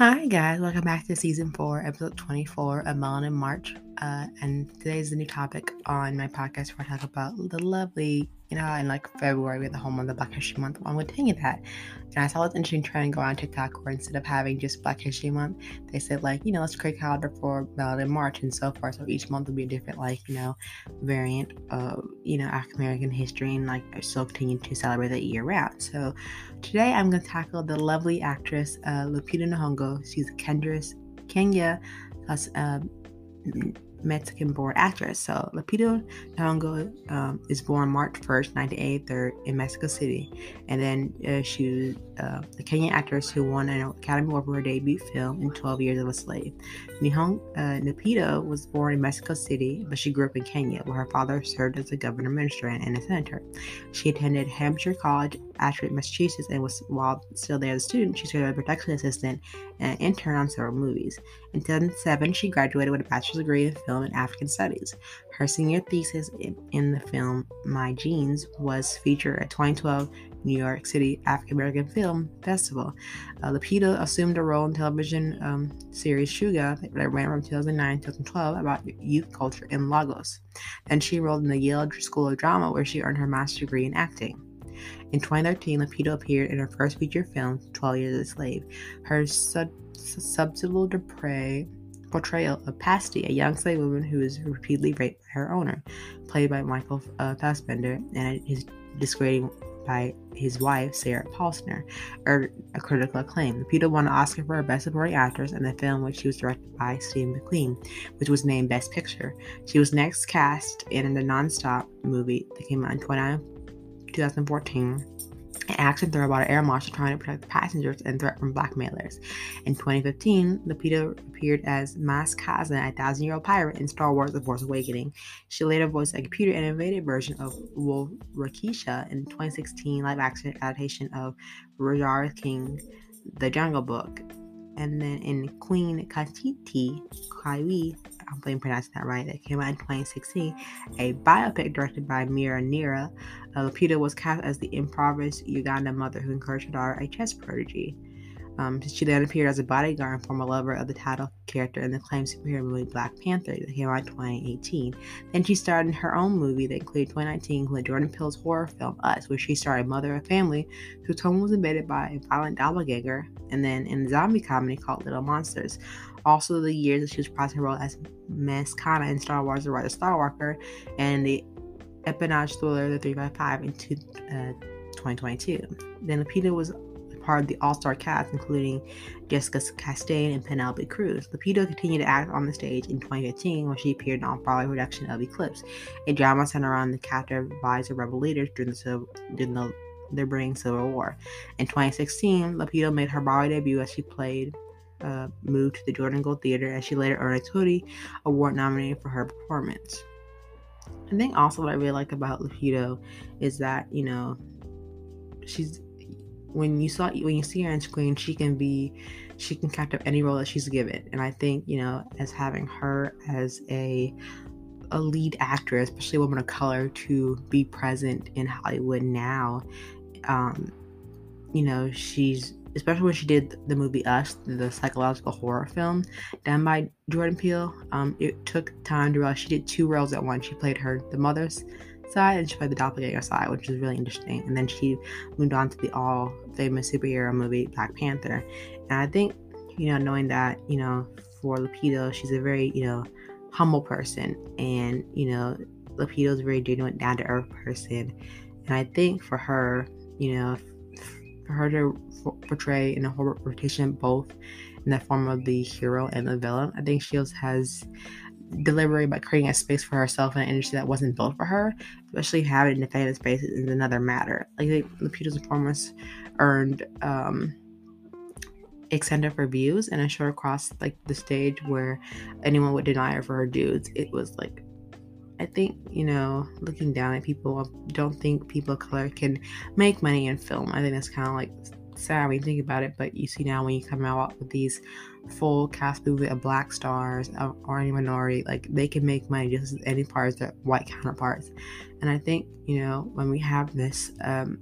Hi, guys. Welcome back to season four, episode 24 of Melanin March. Uh, and today's the new topic on my podcast where I talk about the lovely, you know, in like February, we have the whole month of Black History Month. Tell you that. And I saw this interesting trend go on TikTok where instead of having just Black History Month, they said, like, you know, let's create a calendar for Melanin March and so forth. So each month will be a different, like, you know, variant of, you know, African American history and like still continue to celebrate that year round. So today I'm to tackle the lovely actress uh, Lupita Nyong'o. She's Kendra's Kenya. Plus, uh, Mexican born actress. So Lupita Nyong'o um, is born March 1st, 1983 in Mexico City. And then uh, she was uh, the Kenyan actress who won an Academy Award for her debut film in 12 Years of a Slave. Nihong, uh, Lupita was born in Mexico City, but she grew up in Kenya, where her father served as a governor minister and a senator. She attended Hampshire College, Ashford, Massachusetts, and was while still there as a student, she served as a production assistant and an intern on several movies. In 2007, she graduated with a bachelor's degree in film and African studies. Her senior thesis in the film My Genes was featured at 2012 New York City African American Film Festival. Uh, Lupita assumed a role in television um, series Shuga that ran from 2009 to 2012 about youth culture in Lagos. Then she enrolled in the Yale School of Drama where she earned her master's degree in acting. In 2013, Lupita appeared in her first feature film, 12 Years a Slave. Her sub- subtitle portrayal of Pasty, a young slave woman who is repeatedly raped by her owner, played by Michael uh, Fassbender, and his disgrading by his wife, Sarah Paulson, earned a critical acclaim. Lupita won an Oscar for her Best Supporting Actress in the film, which she was directed by Steve McQueen, which was named Best Picture. She was next cast in the Nonstop movie that came out in 2014 an action thriller about an air marshal trying to protect passengers and threat from blackmailers. In 2015, Lupita appeared as Maz Kanata, a thousand year old pirate in Star Wars The Force Awakening. She later voiced a computer animated version of Wolf Rakisha in 2016 live action adaptation of Roger King, The Jungle Book. And then in Queen Katiti Kaiwi, hopefully I'm pronouncing that right, that came out in 2016, a biopic directed by Mira Nair. Uh, Lupita was cast as the impoverished Uganda mother who encouraged her daughter, a chess prodigy. Um, she then appeared as a bodyguard and former lover of the title character in the acclaimed superhero movie Black Panther that came out in 2018. Then she starred in her own movie that included 2019 included Jordan Peele's horror film Us, where she starred a mother of family whose home was invaded by a violent doppelganger, and then in the zombie comedy called Little Monsters. Also, the years that she was processing her role as Maz Kanata in Star Wars The Rise of Skywalker and the espionage thriller The 355 in two, uh, 2022. Then Lupita was part of the all-star cast, including Jessica Chastain and Penelope Cruz. Lupita continued to act on the stage in 2015 when she appeared in on-Broadway production of Eclipse, a drama centered around the captive advisor rebel leaders during the, during the Bring Civil War. In 2016, Lupita made her Broadway debut as she played uh, moved to the Jordan Gold Theater, and she later earned a Tony Award nominated for her performance. I think also what I really like about Lupita is that you know she's when you saw when you see her on screen, she can be she can capture any role that she's given, and I think you know as having her as a a lead actress, especially a woman of color, to be present in Hollywood now, um, you know she's especially when she did the movie Us, the psychological horror film done by Jordan Peele. Um, it took time to realize she did two roles at once. She played her the mother's side and she played the doppelganger side, which was really interesting. And then she moved on to the all famous superhero movie Black Panther. And I think, you know, knowing that, you know, for Lupita, she's a very, you know, humble person. And, you know, Lupita is a very genuine, down to earth person. And I think for her, you know, for her to portray in a whole rotation both in the form of the hero and the villain. I think Shields has delivery by creating a space for herself in an industry that wasn't built for her, especially having an defended space is another matter. Like the Lupita's performance earned um extended reviews and a show across like the stage where anyone would deny her for her dudes. It was like I think, you know, looking down at people, don't think people of color can make money in film. I think that's kind of like sad when you think about it, but you see now when you come out with these full cast movie of black stars or any minority, like they can make money just as any parts their white counterparts. And I think, you know, when we have this, um,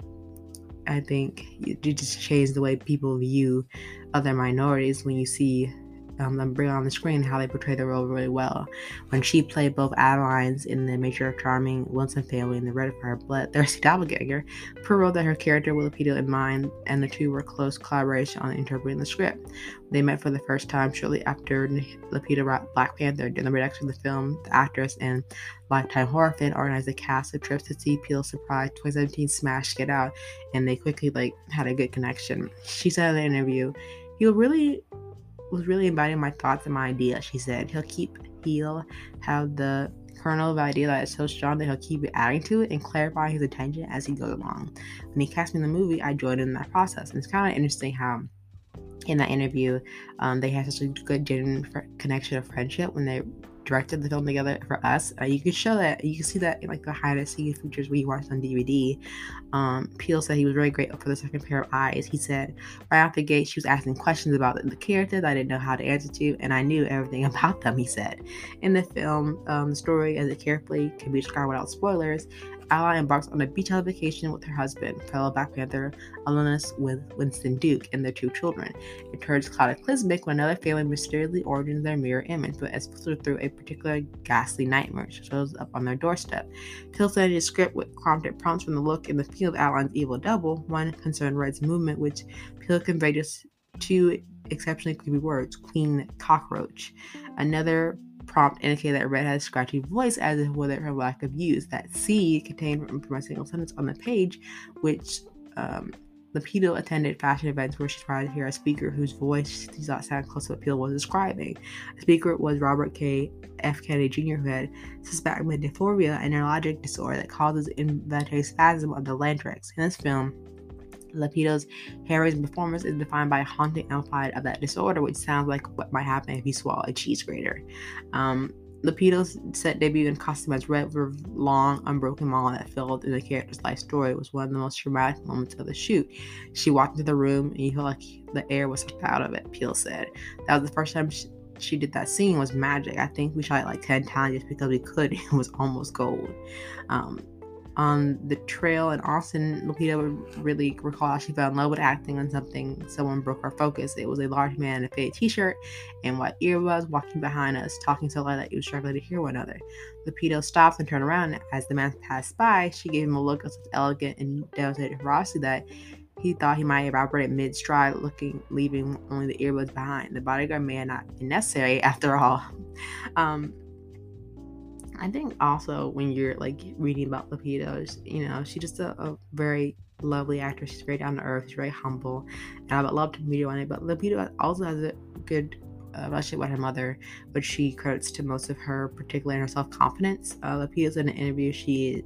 I think you just change the way people view other minorities when you see um, them bring on the screen how they portray the role really well. When she played both Adelines in the Major Charming Wilson family in the Red Fire Bloodthirsty Doppelganger, per wrote that her character with Lupita in mind, and the two were close collaboration on interpreting the script. They met for the first time shortly after Lupita wrote Black Panther. During the production of the film, the actress and Lifetime horror fan organized a cast of trips to see Peele's surprise 2017 smash Get Out, and they quickly like had a good connection. She said in the interview, "He'll really was really inviting my thoughts and my ideas, she said. He'll keep, he'll have the kernel of idea that is so strong that he'll keep adding to it and clarifying his intention as he goes along. When he cast me in the movie, I joined in that process. And it's kind of interesting how in that interview, um, they had such a good genuine connection of friendship when they directed the film together for us. Uh, you can show that you can see that in like the behind the scenes features we watched on DVD. Um, Peele said he was very grateful for the second pair of eyes. He said right out the gate she was asking questions about the, the characters I didn't know how to answer to, and I knew everything about them. He said in the film, um, the story as it carefully can be described without spoilers Ally embarks on a beach house vacation with her husband, fellow Black Panther alumnus with Winston Duke, and their two children. It turns cataclysmic when another family mysteriously orders their mirror image, but as filtered through a particular ghastly nightmare which shows up on their doorstep. Said his script with prompted prompts from the look and the feel of Alline's evil double. One concerned Red's movement, which Peele conveyed just two exceptionally creepy words, Queen Cockroach. Another prompt indicated that Red had a scratchy voice as if with her lack of use. That C contained from a single sentence on the page, which um, Lupita attended fashion events where she tried to hear a speaker whose voice did not sound close to what Peele was describing. The speaker was Robert K. F. Kennedy Jr., who had suspected dysphonia, a neurologic disorder that causes involuntary spasm of the larynx. In this film, Lupita's heroism performance is defined by a haunting amplified of that disorder, which sounds like what might happen if you swallow a cheese grater. Um, Lupita's set debut in costume as Red for long, unbroken mall that filled in the character's life story was one of the most dramatic moments of the shoot. She walked into the room and you felt like the air was sucked out of it, Peele said. That was the first time she, she did that scene was magic. I think we shot it like 10 times just because we could. It was almost gold. Um, on the trail in Austin, Lupita would really recall she fell in love with acting on something someone broke her focus. It was a large man in a faded t-shirt and white earbuds walking behind us, talking so loud that you was struggling to hear one another. Lupita stopped and turned around. As the man passed by, she gave him a look of such elegant and devastated ferocity that he thought he might evaporate mid-stride, looking, leaving only the earbuds behind. The bodyguard may not be necessary after all. Um, I think also when you're like reading about Lupita, you know, she's just a, a very lovely actress. She's very down to earth. She's very humble, and I would love to meet her one day. But Lupita also has a good uh, relationship with her mother, which she credits to most of her, particularly in her self confidence. Uh, Lupita's in an interview. She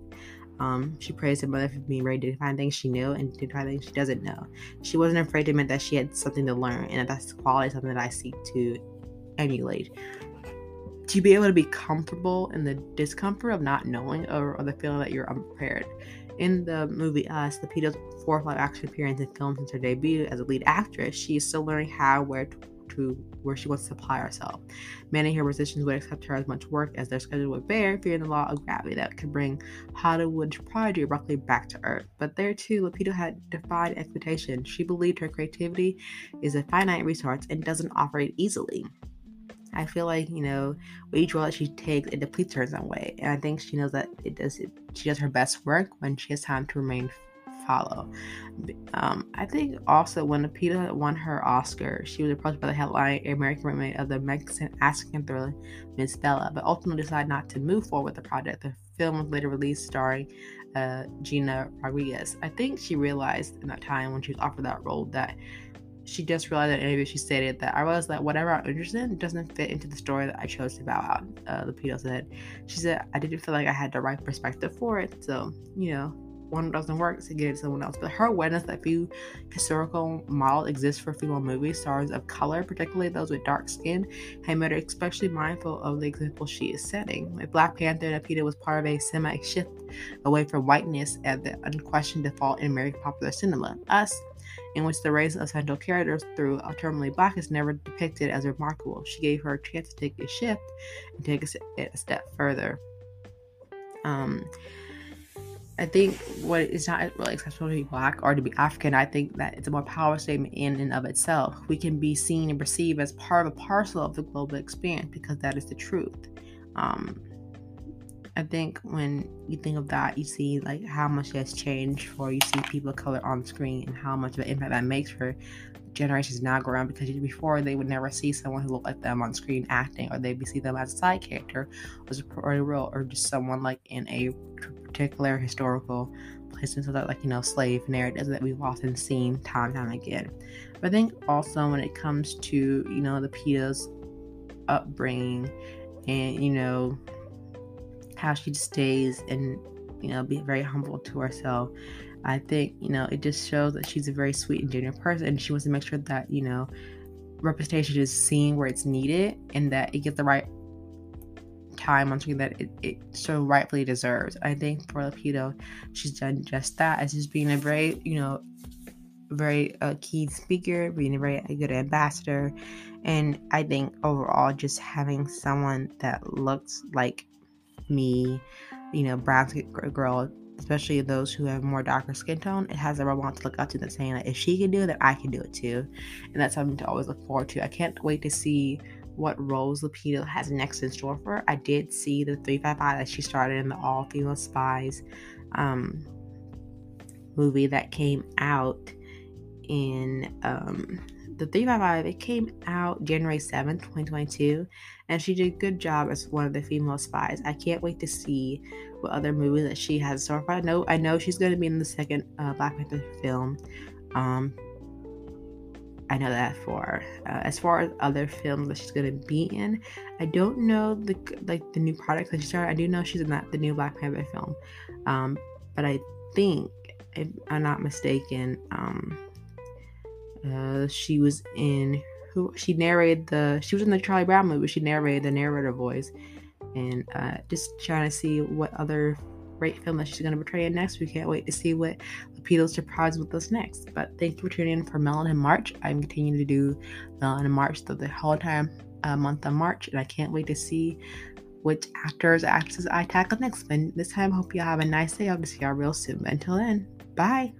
um, she praised her mother for being ready to find things she knew and to find things she doesn't know. She wasn't afraid to admit that she had something to learn, and that's quality something that I seek to emulate to be able to be comfortable in the discomfort of not knowing or, or the feeling that you're unprepared. In the movie Us, Lupita's fourth live action appearance in film since her debut as a lead actress, she is still learning how, where to, to where she wants to apply herself. Many of her musicians would accept her as much work as their schedule would bear, fearing the law of gravity that could bring Hollywood's prodigy abruptly back to earth. But there too, Lupita had defied expectations. She believed her creativity is a finite resource and doesn't operate easily. I feel like you know each role that she takes, it depletes her in some way, and I think she knows that it does. It, she does her best work when she has time to remain follow. Um, I think also when Lupita won her Oscar, she was approached by the headline American remake of the Mexican African thriller Miss Bala, but ultimately decided not to move forward with the project. The film was later released starring uh, Gina Rodriguez. I think she realized in that time when she was offered that role that she just realized in an interview she stated that I realized that whatever I'm interested in doesn't fit into the story that I chose to bow out. Uh, Lupita said, she said, I didn't feel like I had the right perspective for it. So, you know, one doesn't work to get it to someone else. But her awareness that few historical models exist for female movie stars of color, particularly those with dark skin, had made her especially mindful of the example she is setting. With Black Panther, Lupita was part of a semi shift away from whiteness as the unquestioned default in American popular cinema. Us, in which the race of central characters through alternately black is never depicted as remarkable. She gave her a chance to take a shift and take it a step further. Um, I think what it's not really acceptable to be black or to be African. I think that it's a more powerful statement in and of itself. We can be seen and perceived as part of a parcel of the global experience because that is the truth. Um, I think when you think of that, you see like how much has changed for you see people of color on screen and how much of an impact that makes for generations now around because before they would never see someone who looked like them on screen acting or they'd be see them as a side character or a role or just someone like in a particular historical place and so that like you know slave narratives that we've often seen time and time again. But i think also when it comes to you know Lupita's upbringing and you know how she stays and you know be very humble to herself. I think you know it just shows that she's a very sweet and genuine person and she wants to make sure that you know representation is seen where it's needed and that it gets the right time on something that it, it so rightfully deserves. I think for Lupita she's done just that as just being a very you know very uh, key speaker being a very good ambassador and i think overall just having someone that looks like me, you know, brown girl, especially those who have more darker skin tone, it has a role to look up to that's saying like if she can do it, then I can do it too. And that's something to always look forward to. I can't wait to see what roles Lupita has next in store for her. I did see the 355 that she started in the all female spies um, movie that came out in um, the 355 it came out january 7th 2022 and she did a good job as one of the female spies. I can't wait to see what other movies that she has so far. I know i know she's going to be in the second uh, black panther film um i know that for uh, as far as other films that she's to be in i don't know the like the new products that she started. I do know she's in that the new black panther film um but i think if i'm not mistaken um uh, she was in who she narrated the she was in the Charlie Brown movie. She narrated the narrator voice, and uh, just trying to see what other great film that she's going to portray in next. We can't wait to see what Lupita surprise with us next. But thank you for tuning in for Melanin March. I'm continuing to do Melanin March the, whole time uh, month of March, and I can't wait to see which actors actresses I tackle next. And this time, hope you all have a nice day. I'll see y'all real soon. But until then, bye.